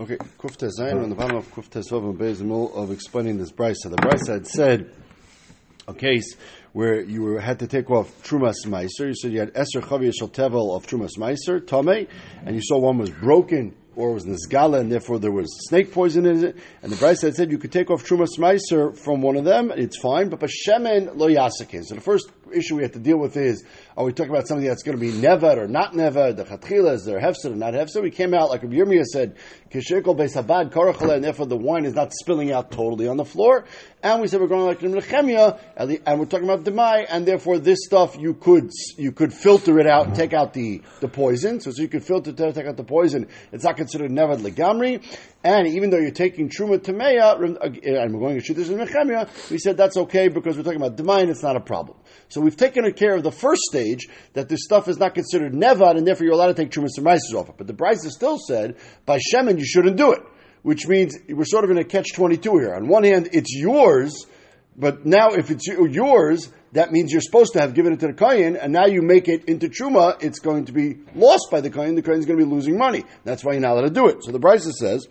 Okay, Kufta Zayin on the bottom of Kufta Sov and Beis Mul of explaining this. So the Bryce had said a case where you had to take off Trumas Meiser. You said you had Eser Chavi Tevel of Trumas Meiser, Tome, and you saw one was broken or was Nizgala, and therefore there was snake poison in it. And the Bryce had said you could take off Trumas Meiser from one of them, it's fine, but Bashemen Lo Yasakin. So the first issue we have to deal with is are we talking about something that's going to be never or not never? The chatchila is there hefsed or not hefsed? We came out like Yirmiyah said, kishirkol beisabad karachale, and therefore the wine is not spilling out totally on the floor. And we said we're going like Nechemia, and we're talking about demai, and therefore this stuff you could you could filter it out take out the, the poison. So, so you could filter take out the poison. It's not considered never legamri. And even though you're taking truma tameya, and we're eh, going to shoot this in Nechemia, we said that's okay because we're talking about demai and it's not a problem. So we've taken care of the first stage that this stuff is not considered nevad, and therefore you're allowed to take trumas and rices off it. But the Brisa still said by shemen you shouldn't do it, which means we're sort of in a catch twenty two here. On one hand, it's yours, but now if it's yours, that means you're supposed to have given it to the kohen, and now you make it into truma, it's going to be lost by the kohen. The kohen is going to be losing money. That's why you're not allowed to do it. So the Brisa says.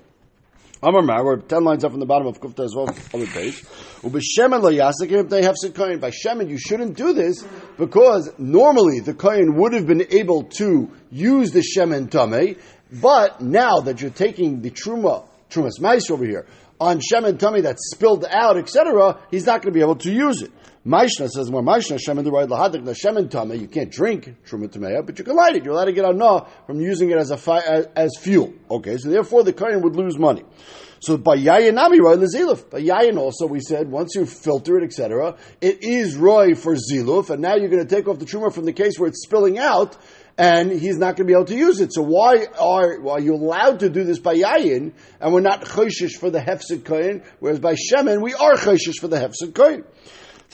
Amar Mar, we're ten lines up from the bottom of Kufta as well, other page. Ubeshemen lo they have kohen. By shemen, you shouldn't do this because normally the kohen would have been able to use the shemen tame, but now that you're taking the truma, trumas mice over here, on shemen Tummy that's spilled out, etc., he's not going to be able to use it. Maishna says more Maishna shemen the right lahadik the shemen tame. You can't drink truma tamea, but you can light it. You're allowed to get anah from using it as a fi- as, as, fuel. Okay, so therefore the kohen would lose money. So by yayin nami roy leziluf. By yayin also we said once you filter it, etc., it is roy for ziluf, and now you're going to take off the truma from the case where it's spilling out. And he's not going to be able to use it. So why are, why are you allowed to do this by yayin, and we're not choshish for the hefsid kohen, whereas by shemen we are choshish for the hefsid kohen?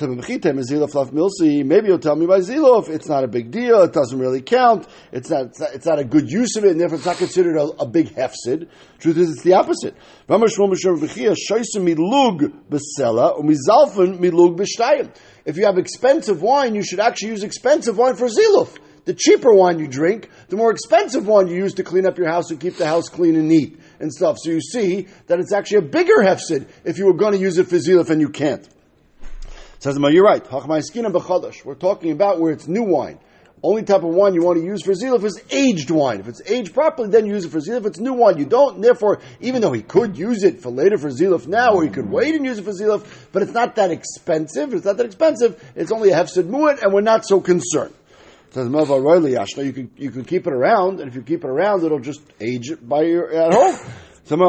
Maybe you'll tell me by Zilov, it's not a big deal, it doesn't really count, it's not, it's not, it's not a good use of it, and therefore it's not considered a, a big hefsid. Truth is, it's the opposite. If you have expensive wine, you should actually use expensive wine for Zilov. The cheaper wine you drink, the more expensive one you use to clean up your house and keep the house clean and neat and stuff. So you see that it's actually a bigger hefsid if you were going to use it for Zilov and you can't. Says you're right. We're talking about where it's new wine. Only type of wine you want to use for ziluf is aged wine. If it's aged properly, then use it for ziluf. If it's new wine, you don't. Therefore, even though he could use it for later for ziluf now, or he could wait and use it for ziluf, but it's not that expensive. It's not that expensive. It's only a hefsid mu'at, and we're not so concerned. Says Mava Royally Yashna, you can you can keep it around, and if you keep it around, it'll just age it by your at home. So you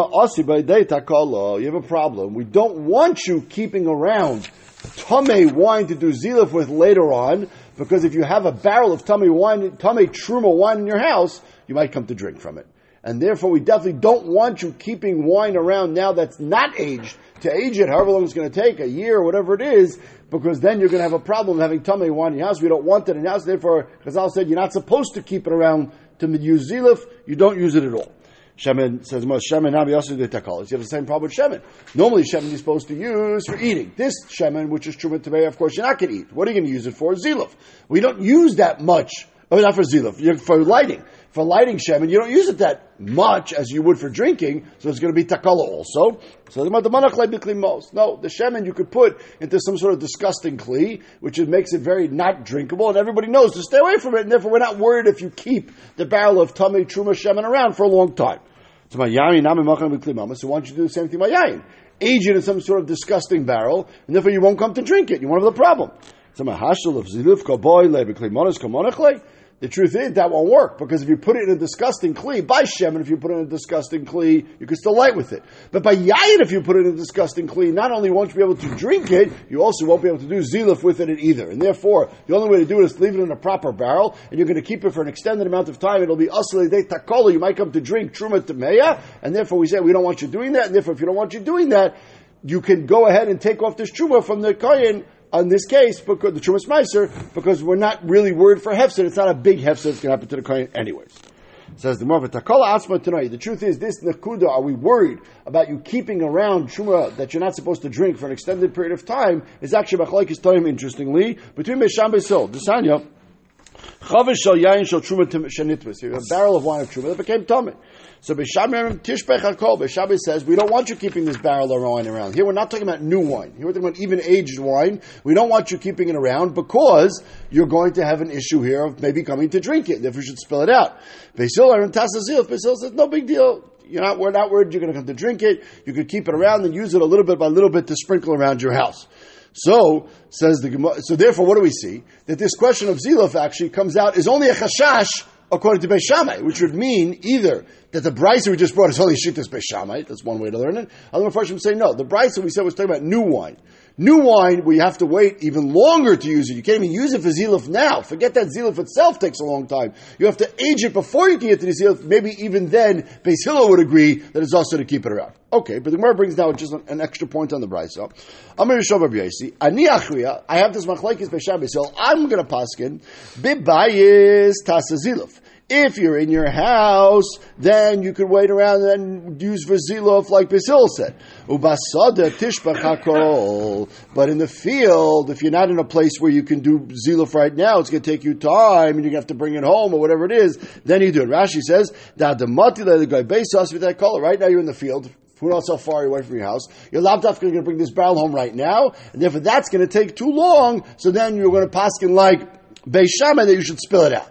have a problem. We don't want you keeping around tame wine to do zilif with later on, because if you have a barrel of tame wine, tame truma wine in your house, you might come to drink from it. And therefore, we definitely don't want you keeping wine around now that's not aged to age it, however long it's going to take, a year or whatever it is, because then you're going to have a problem having tummy wine in your house. We don't want it in your house. Therefore, Chazal said you're not supposed to keep it around to use zilif. You don't use it at all. Shemen says most Shemen Nabi also the takalis. You have the same problem with Shemen. Normally Shemen you're supposed to use for eating. This Shemen, which is true today, of course you're not going to eat. What are you going to use it for? Ziluf. We don't use that much. Oh, not for ziluf, for lighting. For lighting shemen, you don't use it that much as you would for drinking, so it's going to be takala also. So the most. No, the shemen you could put into some sort of disgusting kli, which makes it very not drinkable, and everybody knows to stay away from it, and therefore we're not worried if you keep the barrel of tummy truma shemen around for a long time. So my yayin nami So why don't you do the same thing by yayin? Age it in some sort of disgusting barrel, and therefore you won't come to drink it. You won't have the problem. So my hashel of ziluf kaboy le b'kli kamonachle. The truth is that won't work because if you put it in a disgusting kli, by Shem, and if you put it in a disgusting kli, you can still light with it. But by Yayin, if you put it in a disgusting kli, not only won't you be able to drink it, you also won't be able to do zilif with it either. And therefore, the only way to do it is leave it in a proper barrel, and you're going to keep it for an extended amount of time. It'll be asli de takola. You might come to drink truma temeya, and therefore we say we don't want you doing that. And therefore, if you don't want you doing that, you can go ahead and take off this truma from the kohen on this case, because the Chumas Meiser, because we're not really worried for Hefsid. It's not a big Hefsid. It's going to happen to the Kohen anyways. Says the Marva Takola Asma tonight. The truth is, this Nakuda, are we worried about you keeping around Shuma that you're not supposed to drink for an extended period of time? Is actually Machlaikis time, interestingly, between Mesham Besil, Desanya, Chavish shal yain shal truma shenitvis. A barrel of wine of truma that became tummy. So Beis Shammai Tishbech Hakol. Beis Shammai says we don't want you keeping this barrel of wine around. Here we're not talking about new wine. Here we're talking about even aged wine. We don't want you keeping it around because you're going to have an issue here of maybe coming to drink it. Therefore, you should spill it out. Beisil and Tasazil. Beisil says no big deal. You're not, we're not worried you're going to come to drink it. You could keep it around and use it a little bit by little bit to sprinkle around your house. So says the so therefore, what do we see? That this question of ziluf actually comes out is only a chashash according to Beis which would mean either that the brisa we just brought is only shittas Beis Shammai. That's one way to learn it. Other would say no. The brisa we said was talking about new wine. New wine, we have to wait even longer to use it. You can't even use it for ziluf now. Forget that ziluf itself takes a long time. You have to age it before you can get to the ziluf. Maybe even then, Beis Hillel would agree that it's also to keep it around. Okay, but the Gemara brings now just an, extra point on the brisa. Amir Yishov Rabbi Ani Achriya, I have this machlekes Beis Shabbos, I'm going to paskin, bibayis tasa ziluf. If you're in your house, then you could wait around and use Vazilov like Beis Hillel said. Ubasada tishbachakol. But in the field, if you're not in a place where you can do Zilov right now, it's going to take you time and to have to bring it home or whatever it is, then you do it. Rashi says, that the. Right now you're in the field, who knows how far away from your house. Your laptop's going to bring this barrel home right now, and therefore that's going to take too long. So then you're going to paskin like Beishama that you should spill it out.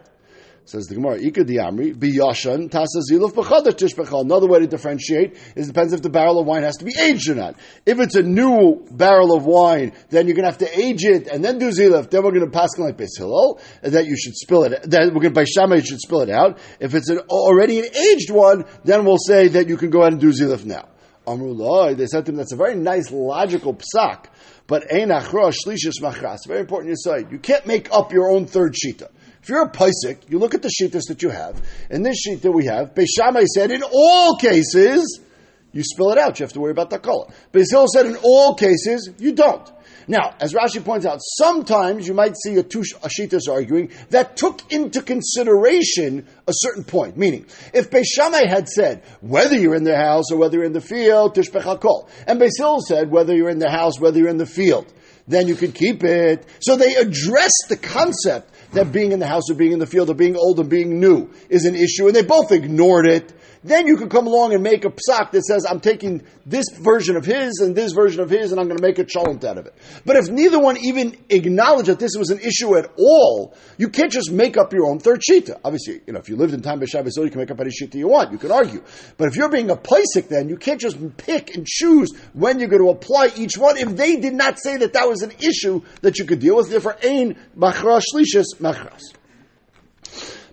Says the Gemara, Ika diamri, biyashan, tasa ziluf b'chadar tishbechal. Another way to differentiate is depends if the barrel of wine has to be aged or not. If it's a new barrel of wine, then you're going to have to age it and then do ziluf. Then we're going to pass like Beis Hillel, that you should spill it. That we're going to, by Shammai, you should spill it out. If it's an, already an aged one, then we'll say that you can go ahead and do ziluf now. Amrullah, they said to him, that's a very nice logical psak, but ein achra shlishis machras. Very important insight. You can't make up your own third shita. If you're a Paisik, you look at the Shitas that you have. In this sheet that we have, Beis Shammai said in all cases, you spill it out. You have to worry about the color. Beis Hillel said in all cases, you don't. Now, as Rashi points out, sometimes you might see a two Ashitas arguing that took into consideration a certain point. Meaning, if Beis Shammai had said, whether you're in the house or whether you're in the field, Tishbechakol, and Beis Hillel said, whether you're in the house, whether you're in the field, then you can keep it. So they address the concept that being in the house or being in the field or being old and being new is an issue, and they both ignored it. Then you can come along and make a psak that says, I'm taking this version of his and this version of his, and I'm going to make a chalent out of it. But if neither one even acknowledged that this was an issue at all, you can't just make up your own third shita. Obviously, you know, if you lived in time B'Shabbat, you can make up any shita you want. You can argue. But if you're being a plaisik, then you can't just pick and choose when you're going to apply each one. If they did not say that that was an issue that you could deal with, therefore, ain machras shlishis machras.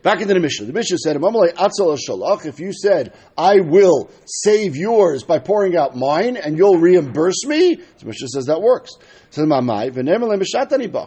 Back into the Mishnah. The Mishnah said, If you said, I will save yours by pouring out mine and you'll reimburse me, the Mishnah says that works.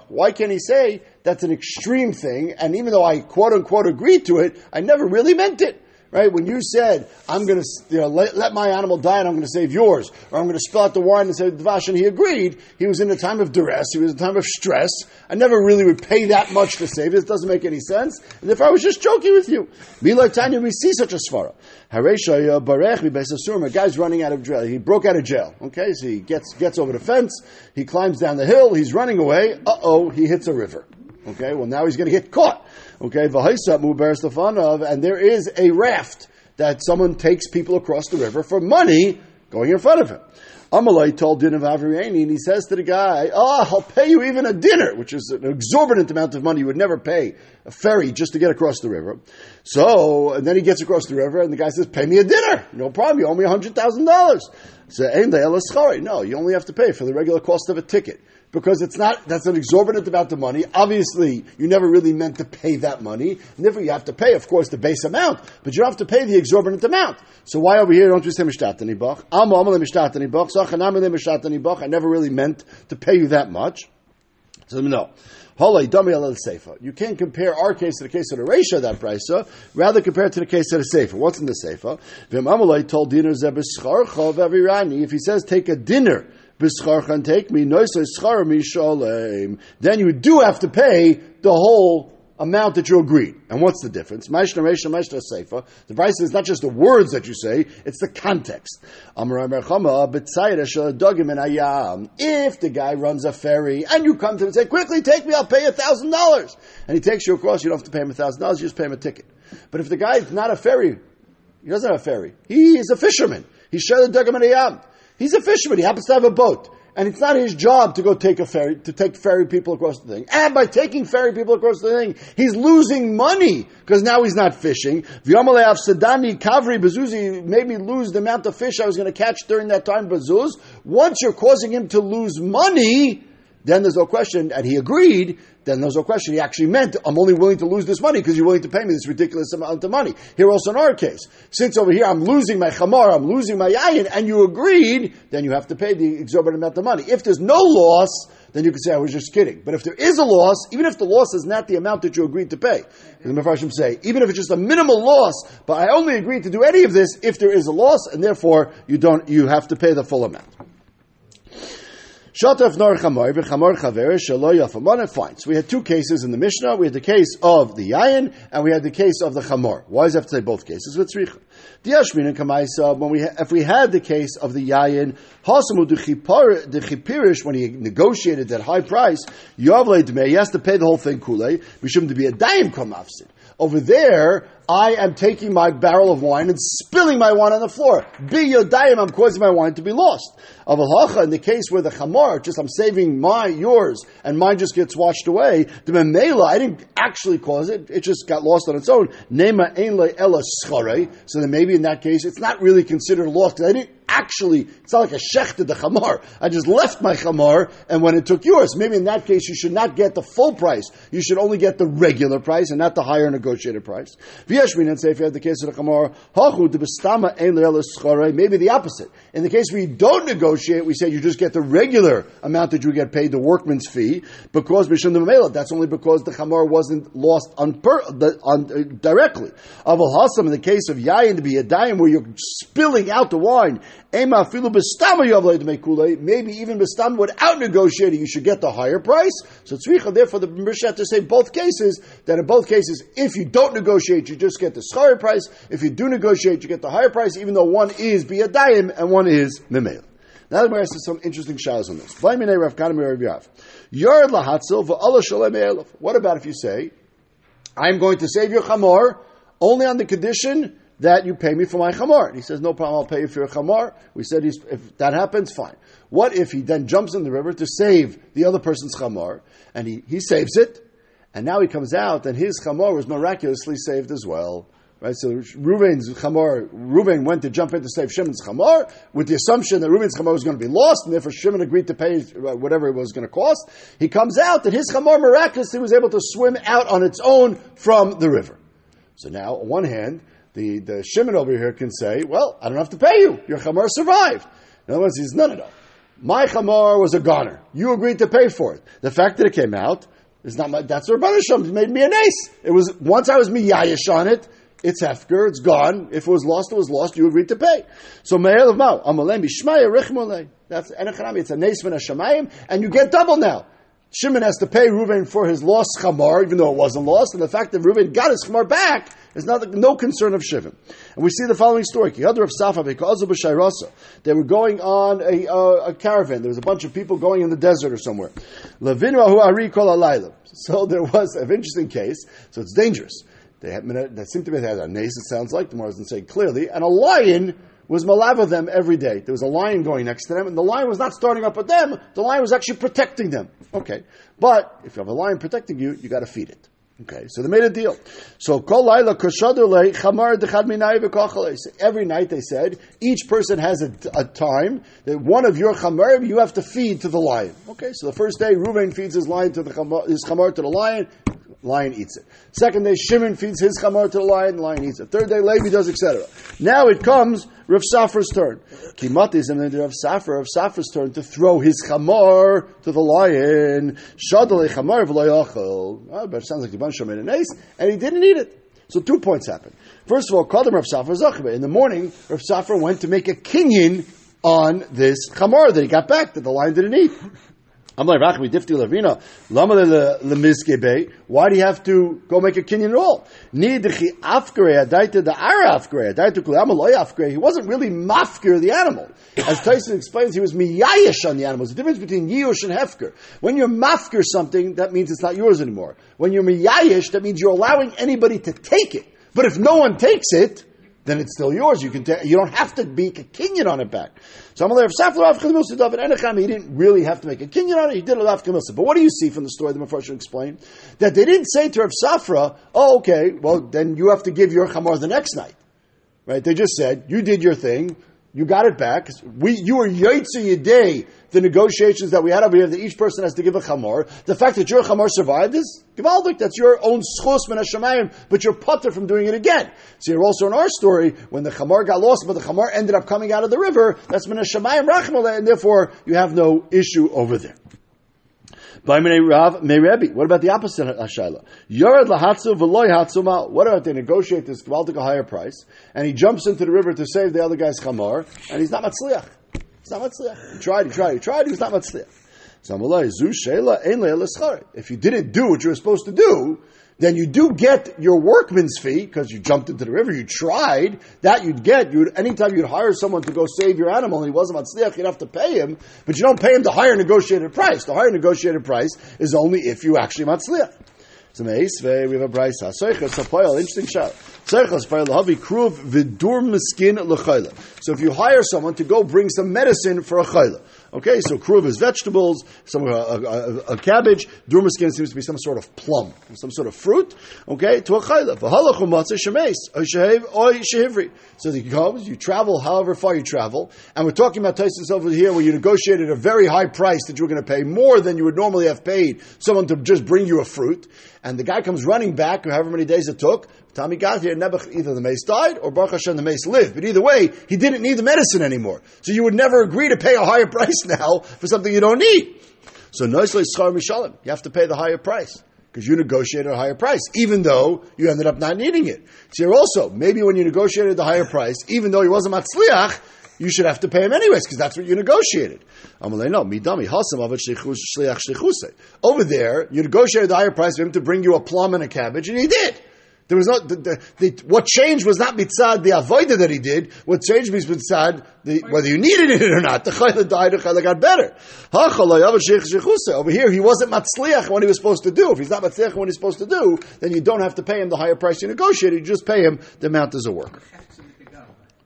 Why can't he say that's an extreme thing and even though I quote unquote agreed to it, I never really meant it? Right? When you said, I'm going to you know, let, let, my animal die and I'm going to save yours, or I'm going to spill out the wine and save the vash, and he agreed, he was in a time of duress, he was in a time of stress. I never really would pay that much to save it. It doesn't make any sense. And if I was just joking with you. Milai Tanya, we see such a svara. A guy's running out of jail. He broke out of jail. Okay, so he gets, gets over the fence, he climbs down the hill, he's running away. Uh oh, he hits a river. Okay, well now he's going to get caught. Okay, Vahisatmu bears the fan of, and there is a raft that someone takes people across the river for money going in front of him. Amalai told Din of Avriani, and he says to the guy, Oh, I'll pay you even a dinner, which is an exorbitant amount of money you would never pay a ferry just to get across the river. So, and then he gets across the river, and the guy says, Pay me a dinner. No problem, you owe me $100,000. No, you only have to pay for the regular cost of a ticket because it's not that's an exorbitant amount of money. Obviously, you never really meant to pay that money. Never you have to pay, of course, the base amount, but you don't have to pay the exorbitant amount. So why over here don't we say mishtatani bach? Am amale mishtatani bach. Sachanamale mishtatani bach? I never really meant to pay you that much. So no. You can't compare our case to the case of the Resha, that brisa. Rather, compare it to the case of the Sefer. What's in the Sefer? told dinner zebischarchov every rani. If he says take a dinner b'scharchan take me, noisay schar mishalem. Then you do have to pay the whole amount that you agreed. And what's the difference? The price is not just the words that you say, it's the context. If the guy runs a ferry and you come to him and say, quickly take me, I'll pay a thousand dollars. And he takes you across, you don't have to pay him a thousand dollars, you just pay him a ticket. But if the guy is not a ferry, he doesn't have a ferry. He is a fisherman. He's Dugaman Ayam. He's a fisherman. He happens to have a boat and it's not his job to go take a ferry to take ferry people across the thing. And by taking ferry people across the thing, he's losing money because now he's not fishing. V'yamalev sedani kavri bezuzi made me lose the amount of fish I was going to catch during that time. Bezuz. Once you're causing him to lose money, then there's no question, and he agreed, then there's no question. He actually meant, I'm only willing to lose this money because you're willing to pay me this ridiculous amount of money. Here also in our case, since over here I'm losing my chamar, I'm losing my yayin, and you agreed, then you have to pay the exorbitant amount of money. If there's no loss, then you can say, I was just kidding. But if there is a loss, even if the loss is not the amount that you agreed to pay, the Mefarshim say, even if it's just a minimal loss, but I only agreed to do any of this if there is a loss, and therefore you don't, you have to pay the full amount. Nor chamor v'chamor chaver shelo yafamana. Fine. So we had two cases in the Mishnah. We had the case of the yayin, and we had the case of the chamor. Why does it have to say both cases? With tzricha. Diashmin and kamaisa. When we if we had the case of the yayin, hasamu dechipirish when he negotiated that high price, yavle dmei. He has to pay the whole thing kulei. We shouldn't be a daim kamafsid. Over there, I am taking my barrel of wine and spilling my wine on the floor. Be your yodayim, I'm causing my wine to be lost. Of Avalacha, in the case where the chamar, just I'm saving my, yours, and mine just gets washed away, the memela, I didn't actually cause it, it just got lost on its own. Nema ein ela So then maybe in that case, it's not really considered lost, I didn't actually, it's not like a shech to the chamar. I just left my chamar and when it took yours. Maybe in that case you should not get the full price. You should only get the regular price and not the higher negotiated price. If you have the case of the chamar, hachu de maybe the opposite. In the case you don't negotiate, we say you just get the regular amount that you get paid, the workman's fee, because Mishum the That's only because the chamar wasn't lost on, the, on uh, directly. Aval Hasam, in the case of Yayin to be a dime where you're spilling out the wine Maybe even bestama without negotiating, you should get the higher price. So tzricha, therefore, the Mishnah to say both cases that in both cases, if you don't negotiate, you just get the higher price. If you do negotiate, you get the higher price, even though one is biyadayim and one is memel. Now the Gemara says some interesting shadows on this. What about if you say, I'm going to save your chamor only on the condition that you pay me for my chamor. And he says, no problem, I'll pay you for your chamor. We said, if that happens, fine. What if he then jumps in the river to save the other person's chamor, and he, he saves it, and now he comes out, and his chamor was miraculously saved as well. Right, so Reuven's chamor, Reuven went to jump in to save Shimon's chamor with the assumption that Reuven's chamor was going to be lost, and therefore Shimon agreed to pay uh, whatever it was going to cost. He comes out, and his chamor miraculously was able to swim out on its own from the river. So now, on one hand, the, the Shimon over here can say, well, I don't have to pay you. Your chamar survived. In other words, he's none of My chamar was a goner. You agreed to pay for it. The fact that it came out is not my, that's Rabbanah Shem. It made me an ace. It was, once I was miyayish on it, it's hefker, it's gone. If it was lost, it was lost. You agreed to pay. So me'el of mao, amalem bishmaya richmolei. That's enechanami. It's a nes a shamayim, and you get double now. Shimon has to pay Reuven for his lost chamar, even though it wasn't lost, and the fact that Reuven got his chamar back is not no concern of Shimon. And we see the following story: They were going on a, uh, a, caravan. There was a bunch of people going in the desert or somewhere. So there was an interesting case. So it's dangerous. They, had, they seem to be had a nace. It sounds like the Gemara doesn't say clearly, and a lion was malava them every day. There was a lion going next to them, and the lion was not starting up with them. The lion was actually protecting them. Okay, but if you have a lion protecting you, you got to feed it. Okay, so they made a deal. So every night they said each person has a, a, time that one of your chamar you have to feed to the lion. Okay, so the first day Reuven feeds his lion to the chamar, his chamar to the lion lion eats it. Second day, Shimon feeds his chamar to the lion, the lion eats it. Third day, Levi does, etc. Now it comes Rav Safra's turn. Kimat is in the Rav Safra, Rav Safra's turn to throw his chamar to the lion. Shadale chamar v'loyachol. Oh, ah, but it sounds like the bunch made an ace, and he didn't eat it. So two points happen. First of all, Kadam Rav Safra. In the morning, Rav Safra went to make a kinyan on this chamar that he got back that the lion didn't eat. Why do you have to go make a kinyan at all? He wasn't really mafkir the animal. As Tyson explains, he was miyayish on the animals. The difference between yush and hefker. When you're mafkir something, that means it's not yours anymore. When you're miyayish, that means you're allowing anybody to take it. But if no one takes it, then it's still yours. You can ta- you don't have to make a kinyan on it back. So I'm of Safla Rav Chilmusa David Enecham. He didn't really have to make a kinyan on it. He did a Rav Chilmusa. But what do you see from the story that Mepharshim explained? That they didn't say to Rav Safra, "Oh, okay, well then you have to give your chamor the next night." Right? They just said, "You did your thing. You got it back. We, you were Yaitse day the negotiations that we had over here, that each person has to give a chamor. The fact that your chamor survived is Givaldik. That's your own schos min hashemayim, but you're putter from doing it again. So you're also in our story, when the chamor got lost, but the chamor ended up coming out of the river, that's min hashemayim rachmal, and therefore you have no issue over there. What about the opposite Hashaila? Yared lahatzu v'loy hatzuma. What about they negotiate this Gvaldik a higher price, and he jumps into the river to save the other guy's chamor, and he's not matzliach. He's not matzliach. He tried, he tried, he tried, he was not matzliach. If you didn't do what you were supposed to do, then you do get your workman's fee because you jumped into the river, you tried. That you'd get. You'd anytime you'd hire someone to go save your animal and he wasn't matzliach, you'd have to pay him, but you don't pay him the higher negotiated price. The higher negotiated price is only if you actually matzliach. So we have a brisa. Interesting shot. So if you hire someone to go bring some medicine for a chayla, okay, so kruv is vegetables, some a, a, a cabbage, durmaskin seems to be some sort of plum, some sort of fruit, okay, to a chayla. So he comes, you travel however far you travel, and we're talking about Tyson over here where you negotiated a very high price that you were going to pay more than you would normally have paid someone to just bring you a fruit, and the guy comes running back, however many days it took, he got here, Nebuch, either the mace died or Baruch Hashem the mace lived. But either way, he didn't need the medicine anymore. So you would never agree to pay a higher price now for something you don't need. So noisely schar mishalim, you have to pay the higher price because you negotiated a higher price, even though you ended up not needing it. So here also, maybe when you negotiated the higher price, even though he wasn't matzliach, you should have to pay him anyways because that's what you negotiated. No, midami hasam shliach Over there, you negotiated the higher price for him to bring you a plum and a cabbage, and he did. There was no the, the, the, what changed was not mitzad the avoida that he did. What changed was mitzad the, whether you needed it or not. The chayla died, the chayla got better. Over here, he wasn't matzliach when he was supposed to do. If he's not matzliach when he's supposed to do, then you don't have to pay him the higher price you negotiated. You just pay him the amount as a worker.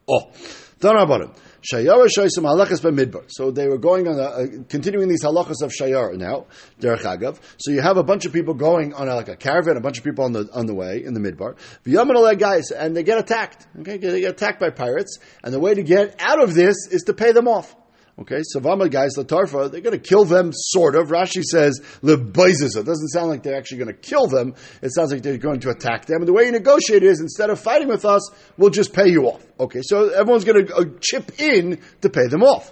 Oh, don't know about him. Shayar Shoisim halachas b'midbar. So they were going on, a, uh, continuing these halachas of Shayar now, derech agav. So you have a bunch of people going on a, like a caravan, a bunch of people on the on the way in the midbar. V'yamin guys, and they get attacked. Okay, they get attacked by pirates, and the way to get out of this is to pay them off. Okay, so Vama guys, the Tarfa, they're going to kill them, sort of. Rashi says, Lebaizis. It doesn't sound like they're actually going to kill them. It sounds like they're going to attack them. And the way you negotiate is, instead of fighting with us, we'll just pay you off. Okay, so everyone's going to uh, chip in to pay them off.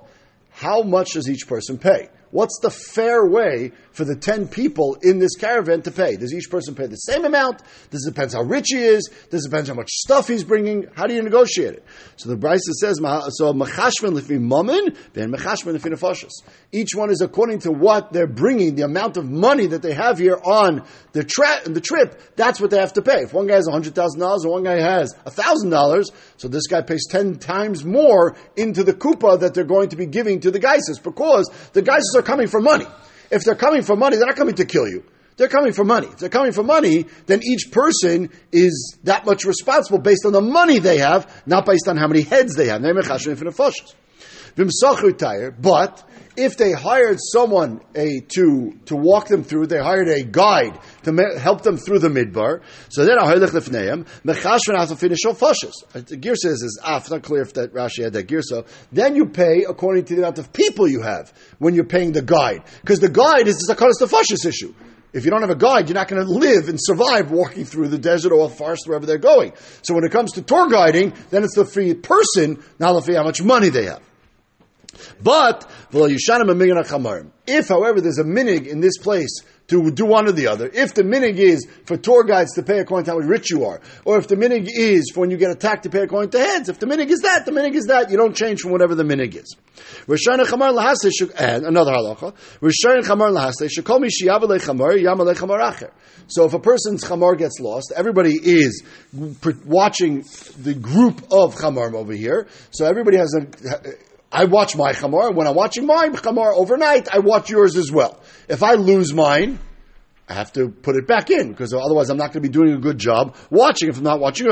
How much does each person pay? What's the fair way for the 10 people in this caravan to pay? Does each person pay the same amount? Does it depend how rich he is? Does it depend how much stuff he's bringing? How do you negotiate it? So the Brisa says, so machashman lefi mammon, then machashman lefi nefashos. Each one is according to what they're bringing, the amount of money that they have here on the, tra- the trip, that's what they have to pay. If one guy has $100,000 and one guy has $1,000, so this guy pays 10 times more into the kupa that they're going to be giving to the geises because the geises are coming for money. If they're coming for money, they're not coming to kill you. They're coming for money. If they're coming for money, then each person is that much responsible based on the money they have, not based on how many heads they have. But if they hired someone a, to, to walk them through, they hired a guide to help them through the midbar. So then Ahilich Lefneim, finish all fashas. Uh, the gear says is ah, af, not clear if that Rashi had that gear so. Then you pay according to the amount of people you have when you're paying the guide. Because the guide is the Zakaras the issue. If you don't have a guide, you're not going to live and survive walking through the desert or the forest, wherever they're going. So when it comes to tour guiding, then it's the free person, not the how much money they have. But if, however, there's a minig in this place to do one or the other. If the minig is for tour guides to pay according to how rich you are, or if the minig is for when you get attacked to pay according to heads, if the minig is that, the minig is that. You don't change from whatever the minig is. And another halacha. So if a person's chamar gets lost, everybody is watching the group of chamar over here. So everybody has a. I watch my chamar. When I'm watching my chamar overnight, I watch yours as well. If I lose mine, I have to put it back in because otherwise I'm not going to be doing a good job watching if I'm not watching it.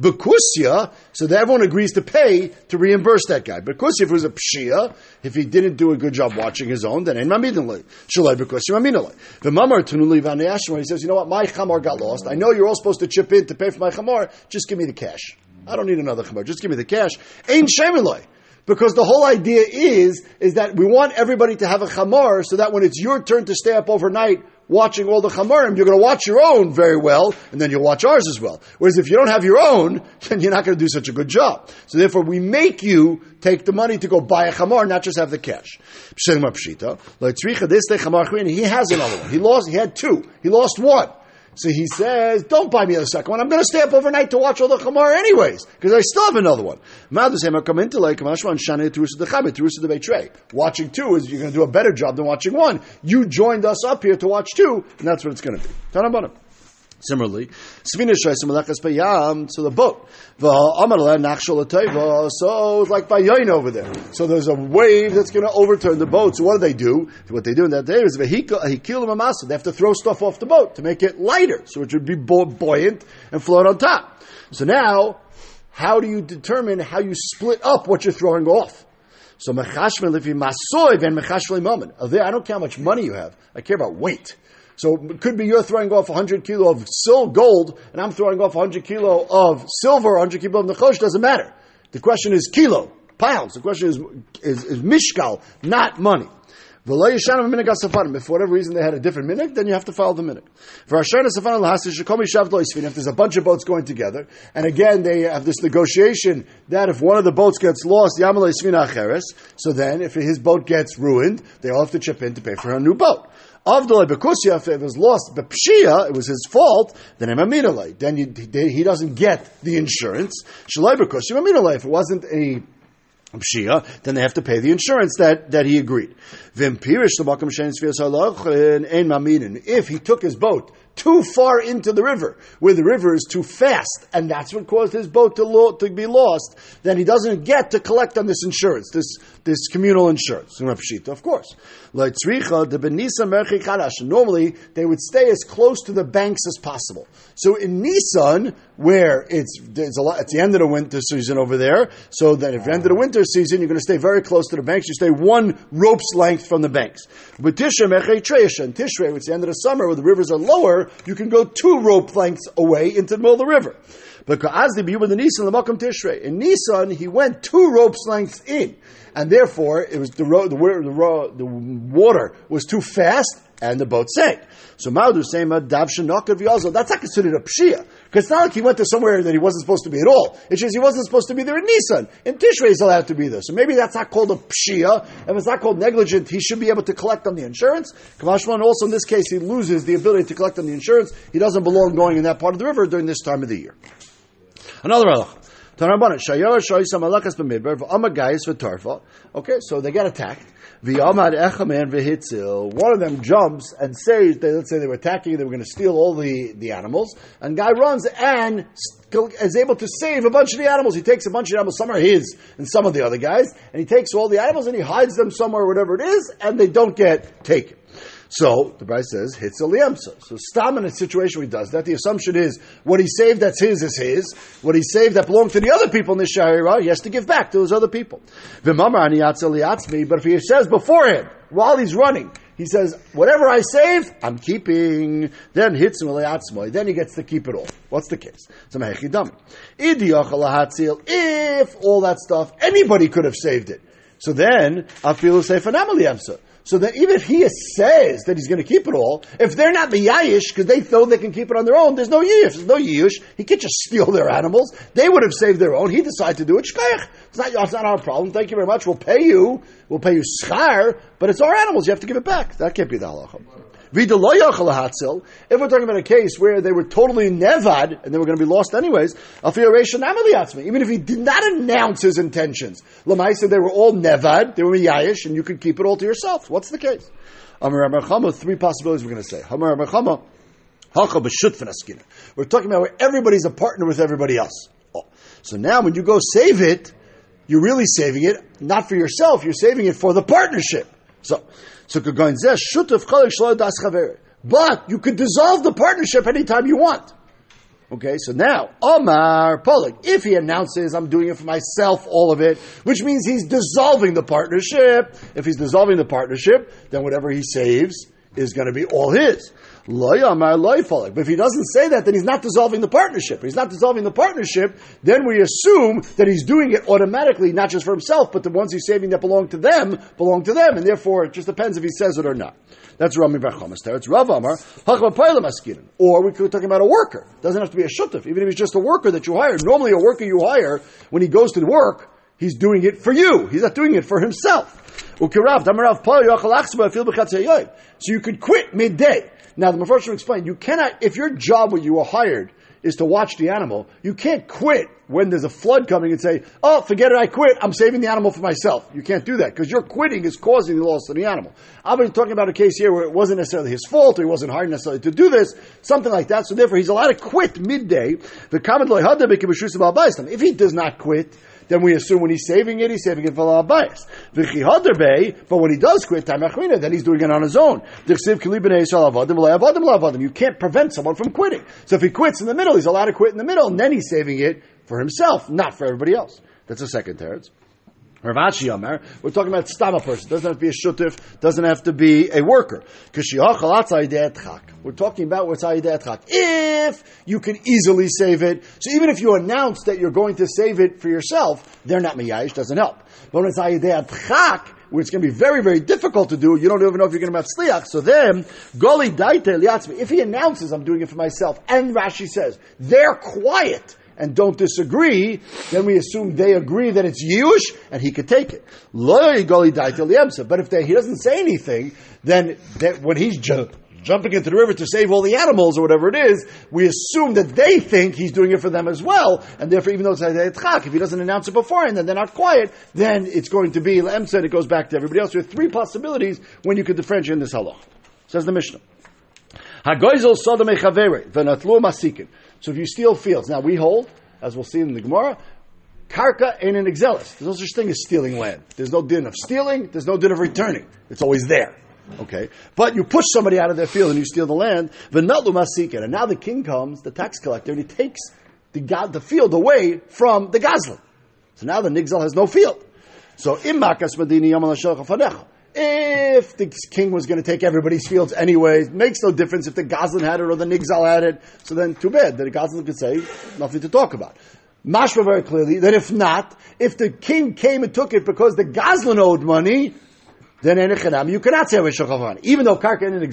Bekusya, so that everyone agrees to pay to reimburse that guy. Bekusya, if it was a pshia, if he didn't do a good job watching his own, then ain't mamidinli. Shalai bekusya maminali. The mamar tunuli vaneyashma, he says, you know what, my chamar got lost. I know you're all supposed to chip in to pay for my chamar. Just give me the cash. I don't need another chamar. Just give me the cash. Ain't shemeloi. Because the whole idea is, is that we want everybody to have a chamar so that when it's your turn to stay up overnight watching all the chamarim, you're going to watch your own very well, and then you'll watch ours as well. Whereas if you don't have your own, then you're not going to do such a good job. So therefore, we make you take the money to go buy a chamar, not just have the cash. He has another one. He lost. He had two. He lost one. So he says, don't buy me the second one. I'm going to stay up overnight to watch all the Chamar anyways, because I still have another one. Watching two is you're going to do a better job than watching one. You joined us up here to watch two, and that's what it's going to be. Similarly, so the boat. So it's like Vayoin over there. So there's a wave that's going to overturn the boat. So what do they do? What they do in that day is they have to throw stuff off the boat to make it lighter, so it should be buoyant and float on top. So now, how do you determine how you split up what you're throwing off? So mechashmel if you masoy then mechashmel moment. I don't care how much money you have. I care about weight. So it could be you're throwing off 100 kilo of sil gold, and I'm throwing off 100 kilo of silver, 100 kilo of nechosh, doesn't matter. The question is kilo, pounds. The question is, is, is mishkal, not money. If for whatever reason they had a different minik, then you have to follow the minik. For if there's a bunch of boats going together, and again they have this negotiation that if one of the boats gets lost, so then if his boat gets ruined, they all have to chip in to pay for a new boat. Avdolai Bekusia, if it was lost, but Pshia, it was his fault, then I'm Emaminalai. Then he doesn't get the insurance. Shalai Bekusia, Emaminalai. If it wasn't a Pshia, then they have to pay the insurance that, that he agreed. If he took his boat too far into the river, where the river is too fast, and that's what caused his boat to, lo- to be lost, then he doesn't get to collect on this insurance, this, this communal insurance. Of course. Normally, they would stay as close to the banks as possible. So in Nisan, where it's, it's, lot, it's the end of the winter season over there, so that if the end of the winter season, you're going to stay very close to the banks, you stay one rope's length from the banks. But Tishrei, the end of the summer, where the rivers are lower, you can go two rope lengths away into the middle of the river. But the Nisan Lamakam Tishrei. In Nisan, he went two ropes lengths in, and therefore it was the, ro- the, ro- the, water was too fast, and the boat sank. So Maudu Sema Dav Shanakav That's not considered a pshia. Because it's not like he went to somewhere that he wasn't supposed to be at all. It's just he wasn't supposed to be there in Nissan. In Tishrei he's allowed to be there. So maybe that's not called a pshia. And if it's not called negligent, he should be able to collect on the insurance. Kamashman also in this case he loses the ability to collect on the insurance. He doesn't belong going in that part of the river during this time of the year. Another halacha. Okay, so they get attacked. One of them jumps and says, they, let's say they were attacking, they were going to steal all the, the animals, and guy runs and is able to save a bunch of the animals. He takes a bunch of animals, some are his and some of the other guys, and he takes all the animals and he hides them somewhere, whatever it is, and they don't get taken. So the Bryce says hits liemsa. So Stam in a situation where he does that, the assumption is what he saved that's his is his. What he saved that belonged to the other people in the Shahira, he has to give back to those other people. But if he says beforehand, while he's running, he says, whatever I save, I'm keeping. Then hits him Then he gets to keep it all. What's the case? If all that stuff, anybody could have saved it. So then, I feel safe an So that even if he says that he's going to keep it all, if they're not miyayish because they thought they can keep it on their own, there's no yish, there's no yish. He can't just steal their animals. They would have saved their own. He decided to do it. It's not, it's not our problem. Thank you very much. We'll pay you. We'll pay you schar, but it's our animals. You have to give it back. That can't be the halacha. If we're talking about a case where they were totally nevad and they were going to be lost anyways, even if he did not announce his intentions, Lamai said they were all nevad, they were miyayish, and you could keep it all to yourself. What's the case? Three possibilities we're going to say. We're talking about where everybody's a partner with everybody else. Oh. So now when you go save it, you're really saving it, not for yourself, you're saving it for the partnership. So, so But you could dissolve the partnership anytime you want. Okay, so now, Omar Polik, if he announces, I'm doing it for myself, all of it, which means he's dissolving the partnership. If he's dissolving the partnership, then whatever he saves is going to be all his. But if he doesn't say that, then he's not dissolving the partnership. If he's not dissolving the partnership, then we assume that he's doing it automatically, not just for himself, but the ones he's saving that belong to them, belong to them, and therefore it just depends if he says it or not. That's Rami bar Chama's there. It's Rav Amar, Or we could talk about a worker. It doesn't have to be a shutuf. Even if he's just a worker that you hire. Normally a worker you hire, when he goes to work, he's doing it for you. He's not doing it for himself. So you could quit midday. Now, the Mepharshim explained, you cannot, if your job when you were hired is to watch the animal, you can't quit when there's a flood coming and say, oh, forget it, I quit, I'm saving the animal for myself. You can't do that, because your quitting is causing the loss of the animal. I've been talking about a case here where it wasn't necessarily his fault, or he wasn't hired necessarily to do this, something like that, so therefore he's allowed to quit midday. The If he does not quit, then we assume when he's saving it, he's saving it for bias. But when he does quit, then he's doing it on his own. You can't prevent someone from quitting. So if he quits in the middle, he's allowed to quit in the middle, and then he's saving it for himself, not for everybody else. That's the second teretz. Rav Ashi Amar, we're talking about stama person. Doesn't have to be a shutif, doesn't have to be a worker. We're talking about what's If you can easily save it, so even if you announce that you're going to save it for yourself, they're not miyayish, doesn't help. But when it's chak, where it's going to be very, very difficult to do, you don't even know if you're going to have sliach. So then, goli daite if he announces, I'm doing it for myself, and Rashi says, they're quiet, and don't disagree, then we assume they agree that it's Yush and he could take it. But if they, he doesn't say anything, then that when he's ju- jumping into the river to save all the animals or whatever it is, we assume that they think he's doing it for them as well, and therefore even though it's Chak, if he doesn't announce it beforehand, then they're not quiet, then it's going to be Emsa and it goes back to everybody else. There are three possibilities when you could differentiate in this halach. Says the Mishnah. So if you steal fields, now we hold, as we'll see in the Gemara, karka ain't an exelis. There's no such thing as stealing land. There's no din of stealing. There's no din of returning. It's always there. Okay, but you push somebody out of their field and you steal the land. V'natlu masikin, and now the king comes, the tax collector, and he takes the, the field away from the gazlan. So now the nigzal has no field. So immakas medini yamal if the king was going to take everybody's fields anyways, makes no difference if the Goslin had it or the Nigzal had it. So then, too bad that the Goslin could say nothing to talk about. Mashma very clearly that if not, if the king came and took it because the Goslin owed money, then Enechanam, you cannot say Rishachavani. Even though Karka and the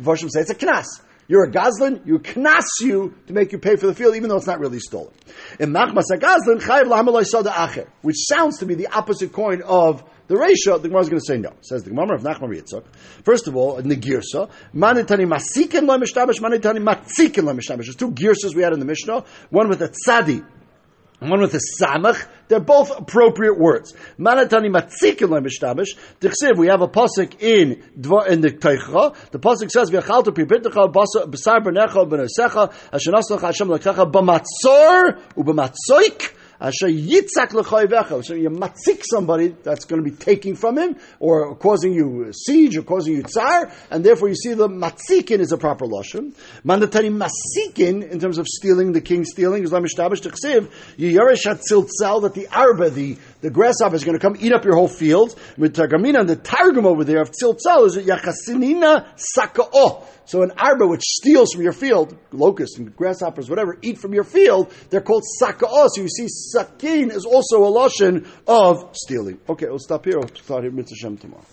Voshim say it's a knas. You're a Goslin, you knas you to make you pay for the field, even though it's not really stolen. In Machmas a Goslin, Chayiv which sounds to be the opposite coin of the ratio, the Gemara is going to say no. Says the Gemara of Nachman Yitzchak. First of all, in the girsa, manitani masikin lo mishtabish, manitani matzikin lo mishtabish. There's two girsas we had in the Mishnah. One with a tzadi, and one with a samach. They're both appropriate words. Manatani matzikin lo mishtabish. Dichsiv, we have a pasuk in in the Teicha. The pasuk says, "V'achaltu pibitcha b'sar b'necha b'nesecha asher naslach Hashem lekecha b'matzor u'b'matzoik." Uh, Asher yitzak l'choyvecha. So you matzik somebody that's going to be taking from him, or causing you siege, or causing you tsar, and therefore you see the matzikin is a proper lashon. Mandatari masikin, in terms of stealing, the king stealing, is lamishtabish t'chsiv, yiyaresh hatziltzal, that the arba, the, the grasshopper is going to come eat up your whole field. And the targum over there of tziltzal is yachasinina saka'o. So an arba which steals from your field, locusts and grasshoppers, whatever, eat from your field, they're called saka'os. So you see, sakin is also a lotion of stealing. Okay, we'll stop here. We'll start here, Mitzvah tomorrow.